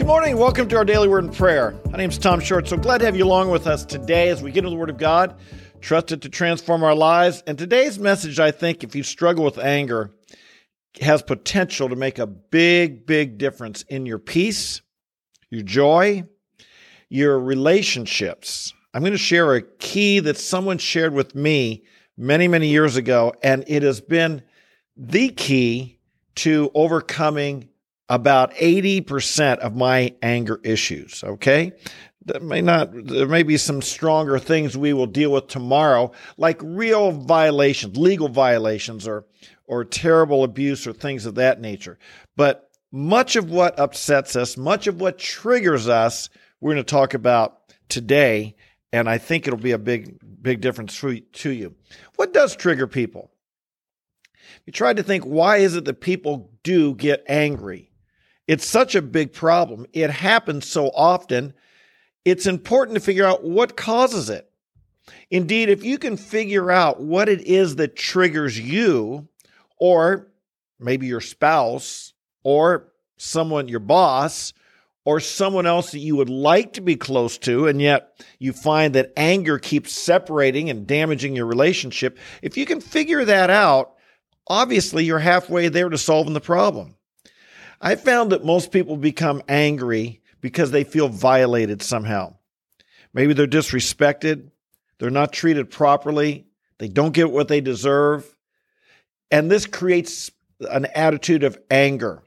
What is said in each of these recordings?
Good morning. Welcome to our daily word and prayer. My name is Tom Short. So glad to have you along with us today as we get into the Word of God, trusted to transform our lives. And today's message, I think, if you struggle with anger, has potential to make a big, big difference in your peace, your joy, your relationships. I'm going to share a key that someone shared with me many, many years ago, and it has been the key to overcoming about 80% of my anger issues. Okay. That may not, there may be some stronger things we will deal with tomorrow, like real violations, legal violations, or, or terrible abuse or things of that nature. But much of what upsets us, much of what triggers us, we're going to talk about today. And I think it'll be a big, big difference to you. What does trigger people? You tried to think, why is it that people do get angry? It's such a big problem. It happens so often. It's important to figure out what causes it. Indeed, if you can figure out what it is that triggers you, or maybe your spouse, or someone, your boss, or someone else that you would like to be close to, and yet you find that anger keeps separating and damaging your relationship, if you can figure that out, obviously you're halfway there to solving the problem. I found that most people become angry because they feel violated somehow. Maybe they're disrespected, they're not treated properly, they don't get what they deserve. And this creates an attitude of anger.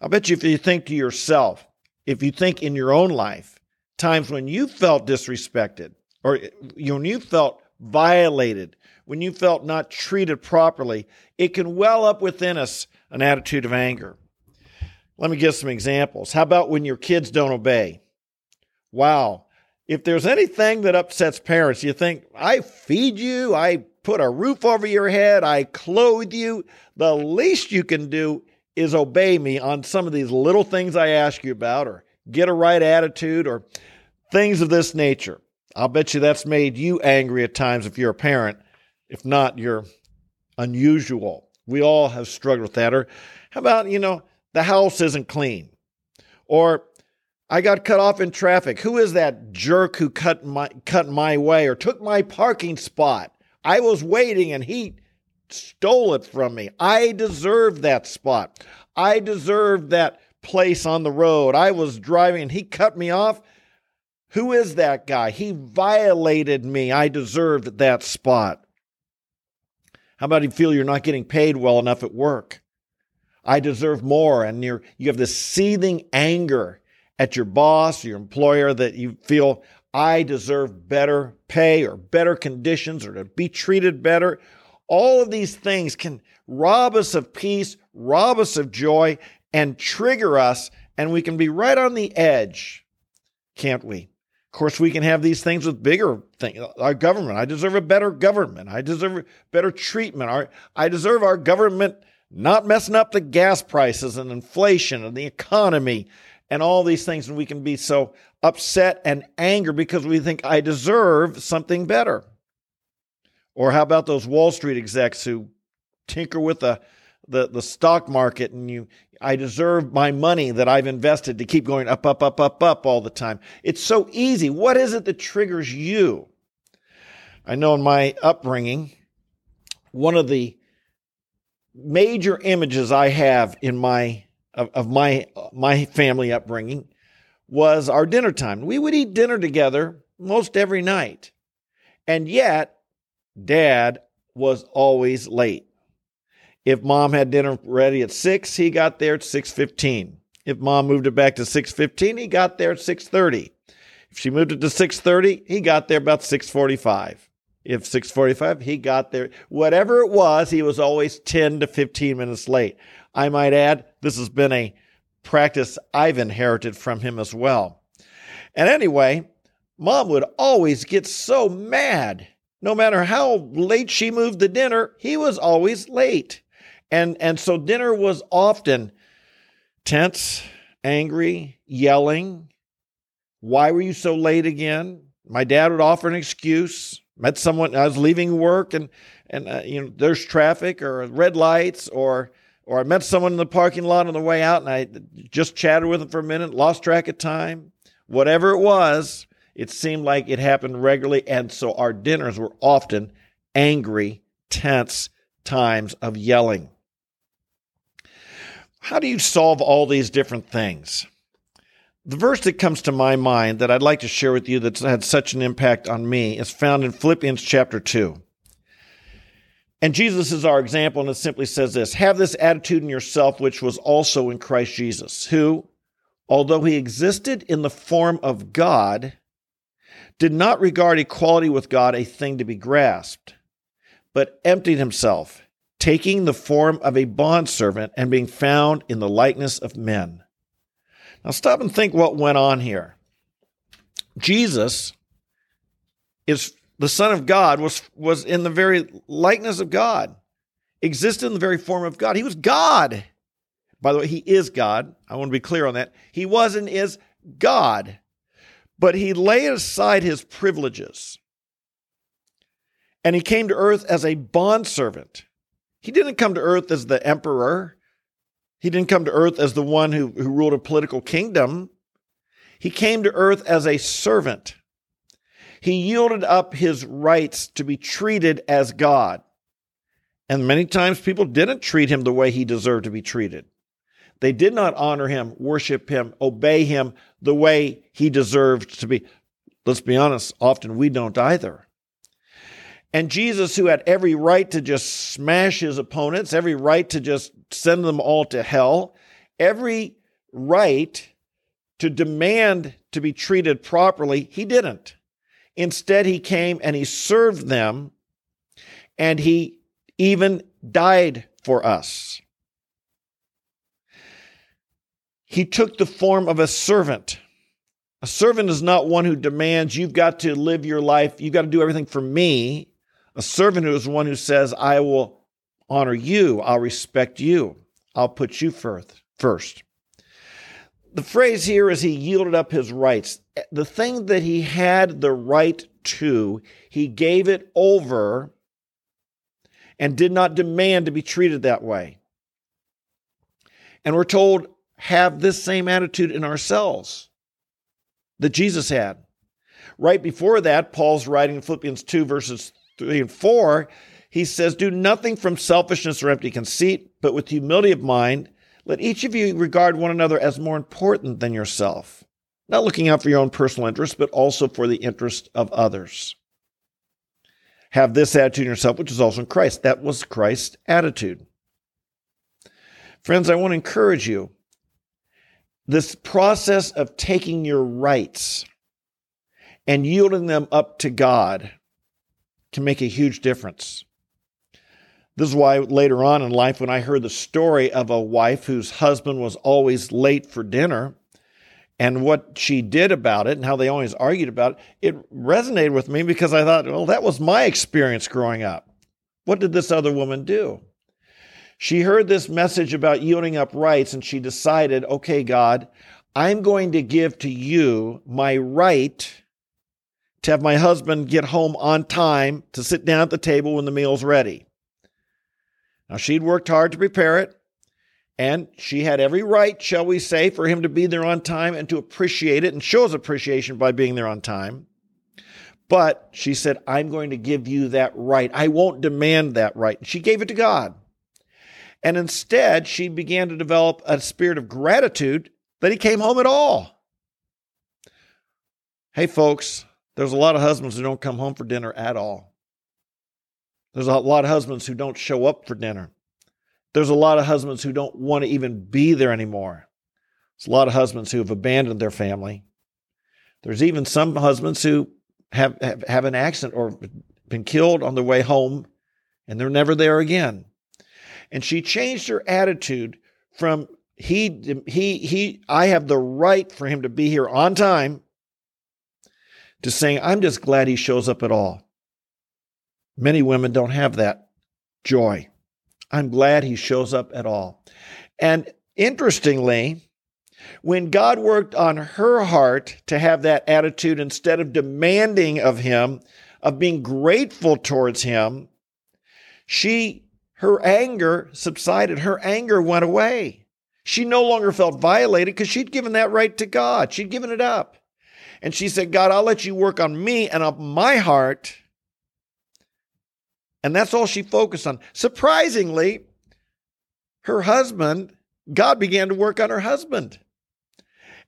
I bet you if you think to yourself, if you think in your own life, times when you felt disrespected or when you felt violated, when you felt not treated properly, it can well up within us an attitude of anger. Let me give some examples. How about when your kids don't obey? Wow. If there's anything that upsets parents, you think, I feed you, I put a roof over your head, I clothe you. The least you can do is obey me on some of these little things I ask you about, or get a right attitude, or things of this nature. I'll bet you that's made you angry at times if you're a parent. If not, you're unusual. We all have struggled with that. Or how about, you know, the house isn't clean. Or I got cut off in traffic. Who is that jerk who cut my cut my way or took my parking spot? I was waiting and he stole it from me. I deserved that spot. I deserved that place on the road. I was driving and he cut me off. Who is that guy? He violated me. I deserved that spot. How about you feel you're not getting paid well enough at work? I deserve more. And you're, you have this seething anger at your boss, your employer, that you feel I deserve better pay or better conditions or to be treated better. All of these things can rob us of peace, rob us of joy, and trigger us, and we can be right on the edge, can't we? Of course, we can have these things with bigger things. Uh, our government. I deserve a better government. I deserve better treatment. Our, I deserve our government not messing up the gas prices and inflation and the economy and all these things. And we can be so upset and angry because we think I deserve something better. Or how about those Wall Street execs who tinker with the, the, the stock market and you, I deserve my money that I've invested to keep going up, up, up, up, up all the time. It's so easy. What is it that triggers you? I know in my upbringing, one of the major images I have in my of, of my my family upbringing was our dinner time. We would eat dinner together most every night. And yet, dad was always late. If mom had dinner ready at 6, he got there at 6:15. If mom moved it back to 6:15, he got there at 6:30. If she moved it to 6:30, he got there about 6:45 if 645 he got there. Whatever it was he was always 10 to 15 minutes late. I might add this has been a practice i've inherited from him as well. And anyway mom would always get so mad. No matter how late she moved the dinner he was always late. And and so dinner was often tense angry yelling. Why were you so late again? My dad would offer an excuse met someone I was leaving work and and uh, you know there's traffic or red lights or or I met someone in the parking lot on the way out and I just chatted with them for a minute, lost track of time. Whatever it was, it seemed like it happened regularly. And so our dinners were often angry, tense times of yelling. How do you solve all these different things? The verse that comes to my mind that I'd like to share with you that's had such an impact on me is found in Philippians chapter 2. And Jesus is our example, and it simply says this Have this attitude in yourself, which was also in Christ Jesus, who, although he existed in the form of God, did not regard equality with God a thing to be grasped, but emptied himself, taking the form of a bondservant and being found in the likeness of men. Now, stop and think what went on here. Jesus is the Son of God, was, was in the very likeness of God, existed in the very form of God. He was God. By the way, he is God. I want to be clear on that. He was and is God. But he laid aside his privileges and he came to earth as a bondservant. He didn't come to earth as the emperor. He didn't come to earth as the one who, who ruled a political kingdom. He came to earth as a servant. He yielded up his rights to be treated as God. And many times people didn't treat him the way he deserved to be treated. They did not honor him, worship him, obey him the way he deserved to be. Let's be honest, often we don't either. And Jesus, who had every right to just smash his opponents, every right to just send them all to hell, every right to demand to be treated properly, he didn't. Instead, he came and he served them, and he even died for us. He took the form of a servant. A servant is not one who demands, you've got to live your life, you've got to do everything for me. A servant is one who says, I will honor you, I'll respect you, I'll put you first. The phrase here is he yielded up his rights. The thing that he had the right to, he gave it over and did not demand to be treated that way. And we're told, have this same attitude in ourselves that Jesus had. Right before that, Paul's writing in Philippians 2, verses 3 and 4, he says, Do nothing from selfishness or empty conceit, but with humility of mind, let each of you regard one another as more important than yourself, not looking out for your own personal interests, but also for the interest of others. Have this attitude in yourself, which is also in Christ. That was Christ's attitude. Friends, I want to encourage you. This process of taking your rights and yielding them up to God can make a huge difference. This is why later on in life, when I heard the story of a wife whose husband was always late for dinner and what she did about it and how they always argued about it, it resonated with me because I thought, well, that was my experience growing up. What did this other woman do? She heard this message about yielding up rights and she decided, okay, God, I'm going to give to you my right to have my husband get home on time to sit down at the table when the meal's ready. Now, she'd worked hard to prepare it, and she had every right, shall we say, for him to be there on time and to appreciate it and show his appreciation by being there on time. But she said, I'm going to give you that right. I won't demand that right. And she gave it to God. And instead, she began to develop a spirit of gratitude that he came home at all. Hey, folks, there's a lot of husbands who don't come home for dinner at all. There's a lot of husbands who don't show up for dinner. There's a lot of husbands who don't want to even be there anymore. There's a lot of husbands who have abandoned their family. There's even some husbands who have, have, have an accident or been killed on their way home and they're never there again. And she changed her attitude from he he he I have the right for him to be here on time to saying, I'm just glad he shows up at all. Many women don't have that joy. I'm glad he shows up at all. And interestingly, when God worked on her heart to have that attitude instead of demanding of him, of being grateful towards him, she her anger subsided. Her anger went away. She no longer felt violated because she'd given that right to God. She'd given it up. And she said, God, I'll let you work on me and on my heart. And that's all she focused on. Surprisingly, her husband, God began to work on her husband.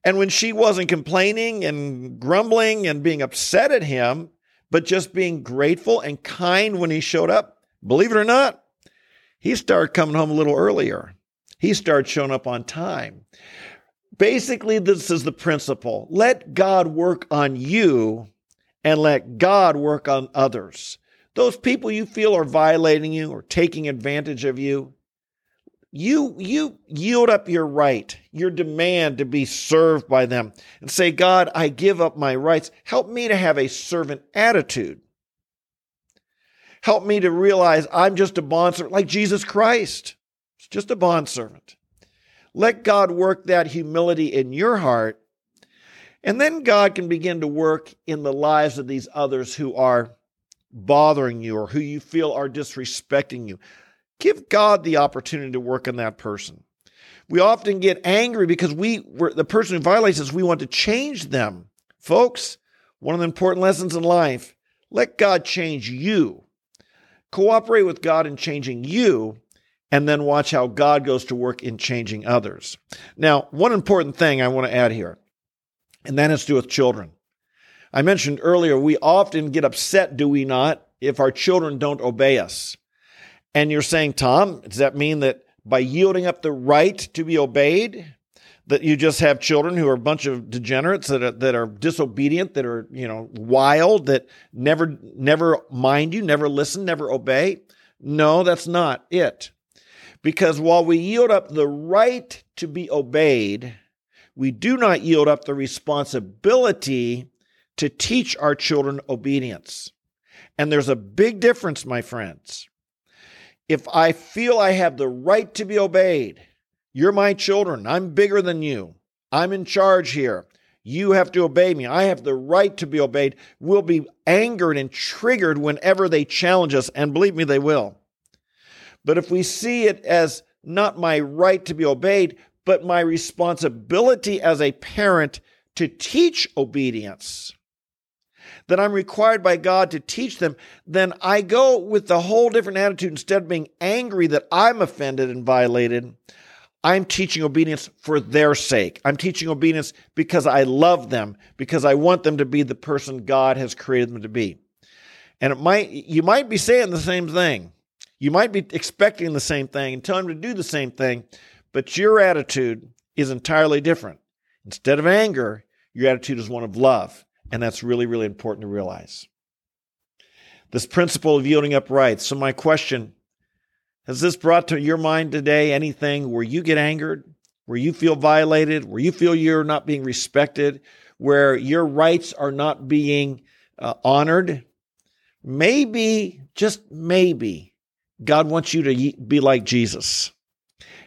And when she wasn't complaining and grumbling and being upset at him, but just being grateful and kind when he showed up, believe it or not, he started coming home a little earlier. He started showing up on time. Basically, this is the principle let God work on you and let God work on others. Those people you feel are violating you or taking advantage of you, you you yield up your right, your demand to be served by them and say, God, I give up my rights. Help me to have a servant attitude. Help me to realize I'm just a bondservant like Jesus Christ. Just a bondservant. Let God work that humility in your heart. And then God can begin to work in the lives of these others who are bothering you or who you feel are disrespecting you. Give God the opportunity to work in that person. We often get angry because we the person who violates us, we want to change them. Folks, one of the important lessons in life, let God change you Cooperate with God in changing you, and then watch how God goes to work in changing others. Now, one important thing I want to add here, and that has to do with children. I mentioned earlier, we often get upset, do we not, if our children don't obey us. And you're saying, Tom, does that mean that by yielding up the right to be obeyed, that you just have children who are a bunch of degenerates that are, that are disobedient, that are, you know, wild, that never, never mind you, never listen, never obey. No, that's not it. Because while we yield up the right to be obeyed, we do not yield up the responsibility to teach our children obedience. And there's a big difference, my friends. If I feel I have the right to be obeyed, you're my children. I'm bigger than you. I'm in charge here. You have to obey me. I have the right to be obeyed. We'll be angered and triggered whenever they challenge us, and believe me, they will. But if we see it as not my right to be obeyed, but my responsibility as a parent to teach obedience, that I'm required by God to teach them, then I go with the whole different attitude. Instead of being angry that I'm offended and violated, I'm teaching obedience for their sake. I'm teaching obedience because I love them, because I want them to be the person God has created them to be. And it might you might be saying the same thing. You might be expecting the same thing and telling them to do the same thing, but your attitude is entirely different. Instead of anger, your attitude is one of love. And that's really, really important to realize. This principle of yielding up rights. So, my question has this brought to your mind today anything where you get angered, where you feel violated, where you feel you're not being respected, where your rights are not being uh, honored? Maybe, just maybe, God wants you to be like Jesus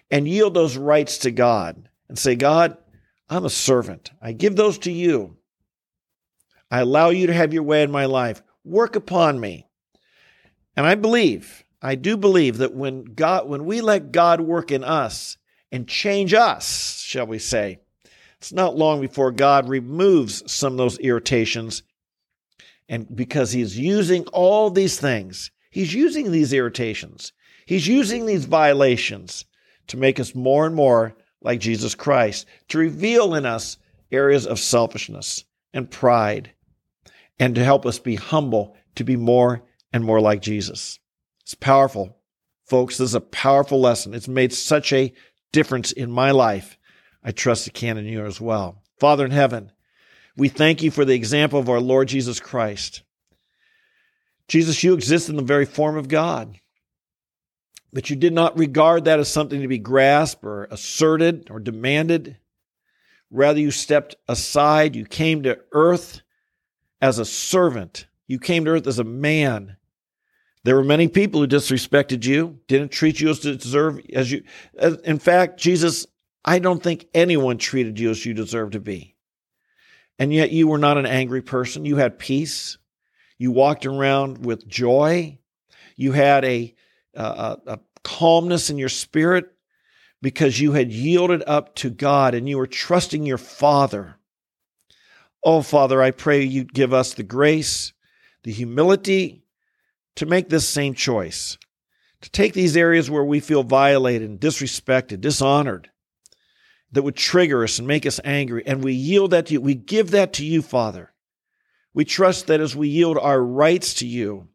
and yield those rights to God and say, God, I'm a servant. I give those to you. I allow you to have your way in my life. Work upon me. And I believe I do believe that when God when we let God work in us and change us, shall we say, it's not long before God removes some of those irritations and because he's using all these things, he's using these irritations. He's using these violations to make us more and more like Jesus Christ, to reveal in us areas of selfishness and pride, and to help us be humble to be more and more like Jesus. It's powerful. Folks, this is a powerful lesson. It's made such a difference in my life. I trust it can in yours as well. Father in heaven, we thank you for the example of our Lord Jesus Christ. Jesus, you exist in the very form of God, but you did not regard that as something to be grasped or asserted or demanded. Rather, you stepped aside. You came to earth as a servant. You came to earth as a man there were many people who disrespected you, didn't treat you as to deserve as you. In fact, Jesus, I don't think anyone treated you as you deserve to be. And yet you were not an angry person. You had peace. You walked around with joy. You had a, a, a calmness in your spirit because you had yielded up to God and you were trusting your Father. Oh, Father, I pray you'd give us the grace, the humility to make this same choice, to take these areas where we feel violated and disrespected, dishonored, that would trigger us and make us angry, and we yield that to you. We give that to you, Father. We trust that as we yield our rights to you,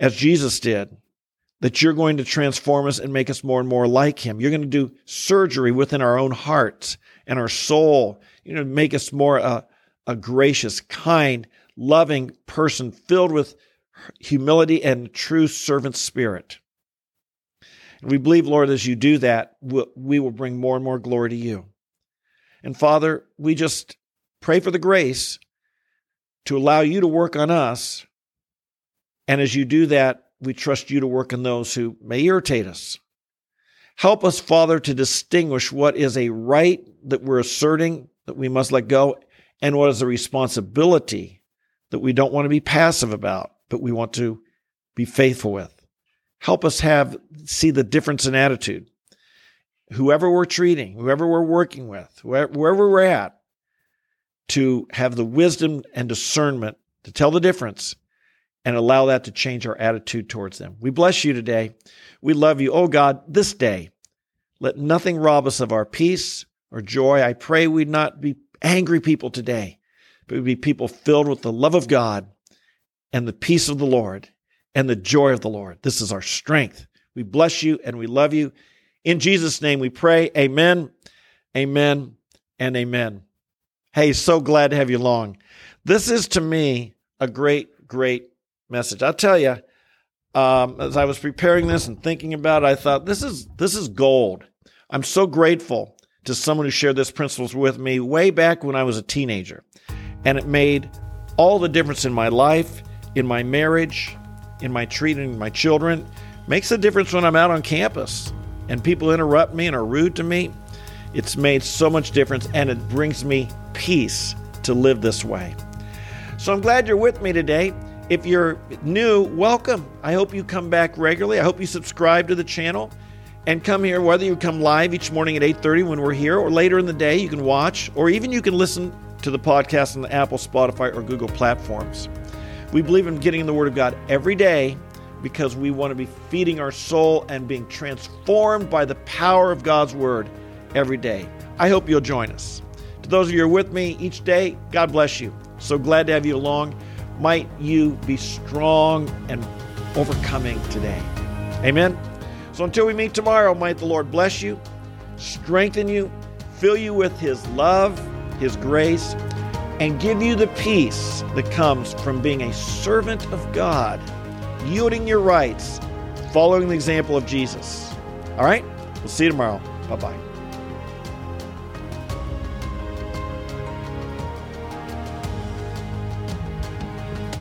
as Jesus did, that you're going to transform us and make us more and more like him. You're going to do surgery within our own hearts and our soul, you know, make us more uh, a gracious, kind, loving person filled with humility and true servant spirit. And we believe, Lord, as you do that, we will bring more and more glory to you. And Father, we just pray for the grace to allow you to work on us. And as you do that, we trust you to work on those who may irritate us. Help us, Father, to distinguish what is a right that we're asserting that we must let go and what is a responsibility that we don't want to be passive about, but we want to be faithful with. Help us have see the difference in attitude. Whoever we're treating, whoever we're working with, wherever we're at, to have the wisdom and discernment to tell the difference and allow that to change our attitude towards them. We bless you today. We love you. Oh God, this day, let nothing rob us of our peace or joy. I pray we not be angry people today, but we be people filled with the love of God and the peace of the Lord and the joy of the Lord. This is our strength. We bless you and we love you. In Jesus' name we pray. Amen, amen, and amen. Hey, so glad to have you along. This is to me a great, great message. I'll tell you, um, as I was preparing this and thinking about it, I thought this is this is gold. I'm so grateful to someone who shared this principles with me way back when I was a teenager, and it made all the difference in my life, in my marriage, in my treating my children. Makes a difference when I'm out on campus and people interrupt me and are rude to me. It's made so much difference, and it brings me peace to live this way. So I'm glad you're with me today. If you're new, welcome. I hope you come back regularly. I hope you subscribe to the channel and come here whether you come live each morning at 8:30 when we're here or later in the day you can watch or even you can listen to the podcast on the Apple, Spotify or Google platforms. We believe in getting the word of God every day because we want to be feeding our soul and being transformed by the power of God's word every day. I hope you'll join us. To those of you who are with me each day, God bless you. So glad to have you along. Might you be strong and overcoming today. Amen. So until we meet tomorrow, might the Lord bless you, strengthen you, fill you with His love, His grace, and give you the peace that comes from being a servant of God, yielding your rights, following the example of Jesus. All right? We'll see you tomorrow. Bye bye.